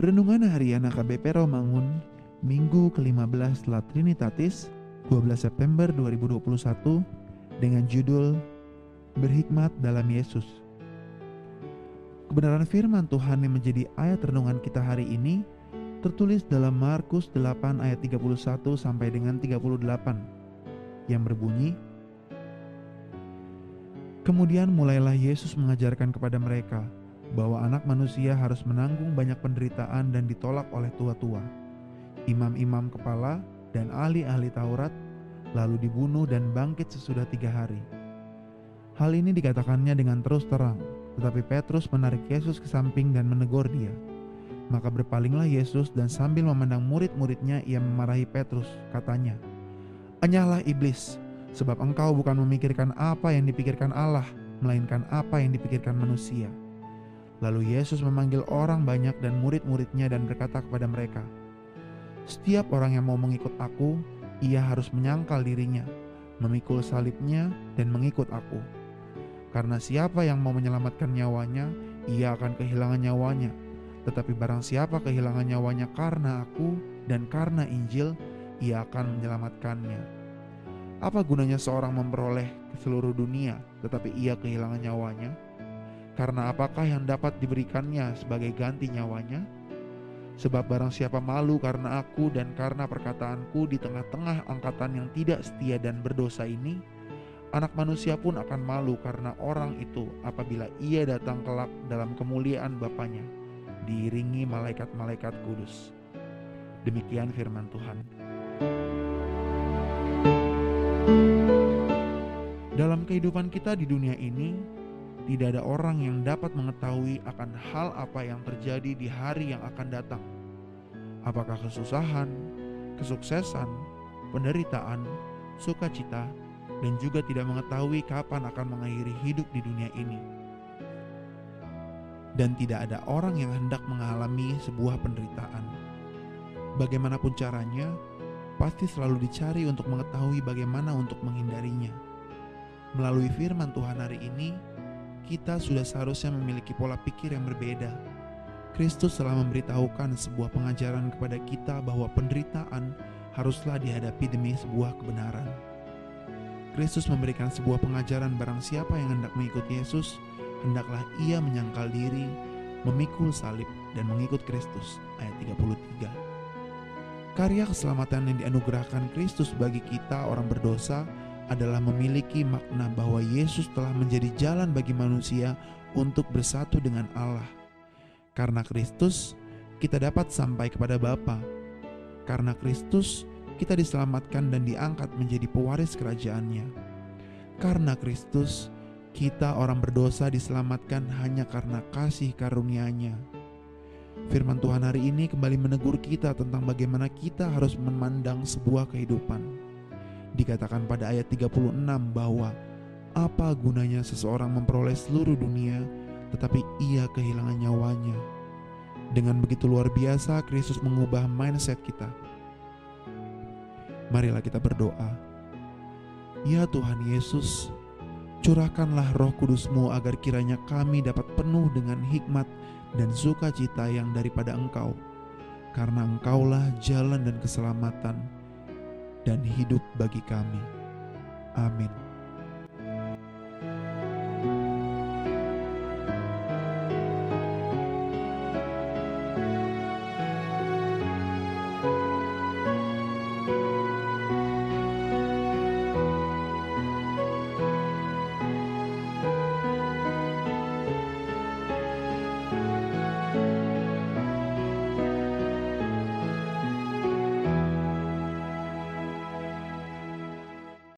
Renungan Harian AKBP Romangun Minggu ke-15 setelah Trinitatis 12 September 2021 dengan judul Berhikmat dalam Yesus. Kebenaran firman Tuhan yang menjadi ayat renungan kita hari ini tertulis dalam Markus 8 ayat 31 sampai dengan 38 yang berbunyi Kemudian mulailah Yesus mengajarkan kepada mereka bahwa anak manusia harus menanggung banyak penderitaan dan ditolak oleh tua-tua, imam-imam kepala, dan ahli-ahli Taurat, lalu dibunuh dan bangkit sesudah tiga hari. Hal ini dikatakannya dengan terus terang, tetapi Petrus menarik Yesus ke samping dan menegur dia. Maka berpalinglah Yesus dan sambil memandang murid-muridnya ia memarahi Petrus, katanya, Enyahlah iblis, sebab engkau bukan memikirkan apa yang dipikirkan Allah, melainkan apa yang dipikirkan manusia. Lalu Yesus memanggil orang banyak dan murid-muridnya dan berkata kepada mereka, Setiap orang yang mau mengikut aku, ia harus menyangkal dirinya, memikul salibnya, dan mengikut aku. Karena siapa yang mau menyelamatkan nyawanya, ia akan kehilangan nyawanya. Tetapi barang siapa kehilangan nyawanya karena aku dan karena Injil, ia akan menyelamatkannya. Apa gunanya seorang memperoleh seluruh dunia, tetapi ia kehilangan nyawanya? Karena apakah yang dapat diberikannya sebagai ganti nyawanya? Sebab barang siapa malu karena aku dan karena perkataanku di tengah-tengah angkatan yang tidak setia dan berdosa ini, anak manusia pun akan malu karena orang itu apabila ia datang kelak dalam kemuliaan Bapaknya, diiringi malaikat-malaikat kudus. Demikian firman Tuhan. Dalam kehidupan kita di dunia ini, tidak ada orang yang dapat mengetahui akan hal apa yang terjadi di hari yang akan datang. Apakah kesusahan, kesuksesan, penderitaan, sukacita, dan juga tidak mengetahui kapan akan mengakhiri hidup di dunia ini. Dan tidak ada orang yang hendak mengalami sebuah penderitaan. Bagaimanapun caranya, pasti selalu dicari untuk mengetahui bagaimana untuk menghindarinya. Melalui firman Tuhan hari ini, kita sudah seharusnya memiliki pola pikir yang berbeda. Kristus telah memberitahukan sebuah pengajaran kepada kita bahwa penderitaan haruslah dihadapi demi sebuah kebenaran. Kristus memberikan sebuah pengajaran barang siapa yang hendak mengikut Yesus, hendaklah ia menyangkal diri, memikul salib, dan mengikut Kristus. Ayat 33 Karya keselamatan yang dianugerahkan Kristus bagi kita orang berdosa adalah memiliki makna bahwa Yesus telah menjadi jalan bagi manusia untuk bersatu dengan Allah. Karena Kristus, kita dapat sampai kepada Bapa. Karena Kristus, kita diselamatkan dan diangkat menjadi pewaris kerajaannya. Karena Kristus, kita orang berdosa diselamatkan hanya karena kasih karunia-Nya. Firman Tuhan hari ini kembali menegur kita tentang bagaimana kita harus memandang sebuah kehidupan dikatakan pada ayat 36 bahwa apa gunanya seseorang memperoleh seluruh dunia tetapi ia kehilangan nyawanya. Dengan begitu luar biasa Kristus mengubah mindset kita. Marilah kita berdoa. Ya Tuhan Yesus, curahkanlah roh kudusmu agar kiranya kami dapat penuh dengan hikmat dan sukacita yang daripada Engkau. Karena Engkaulah jalan dan keselamatan dan hidup bagi kami. Amin.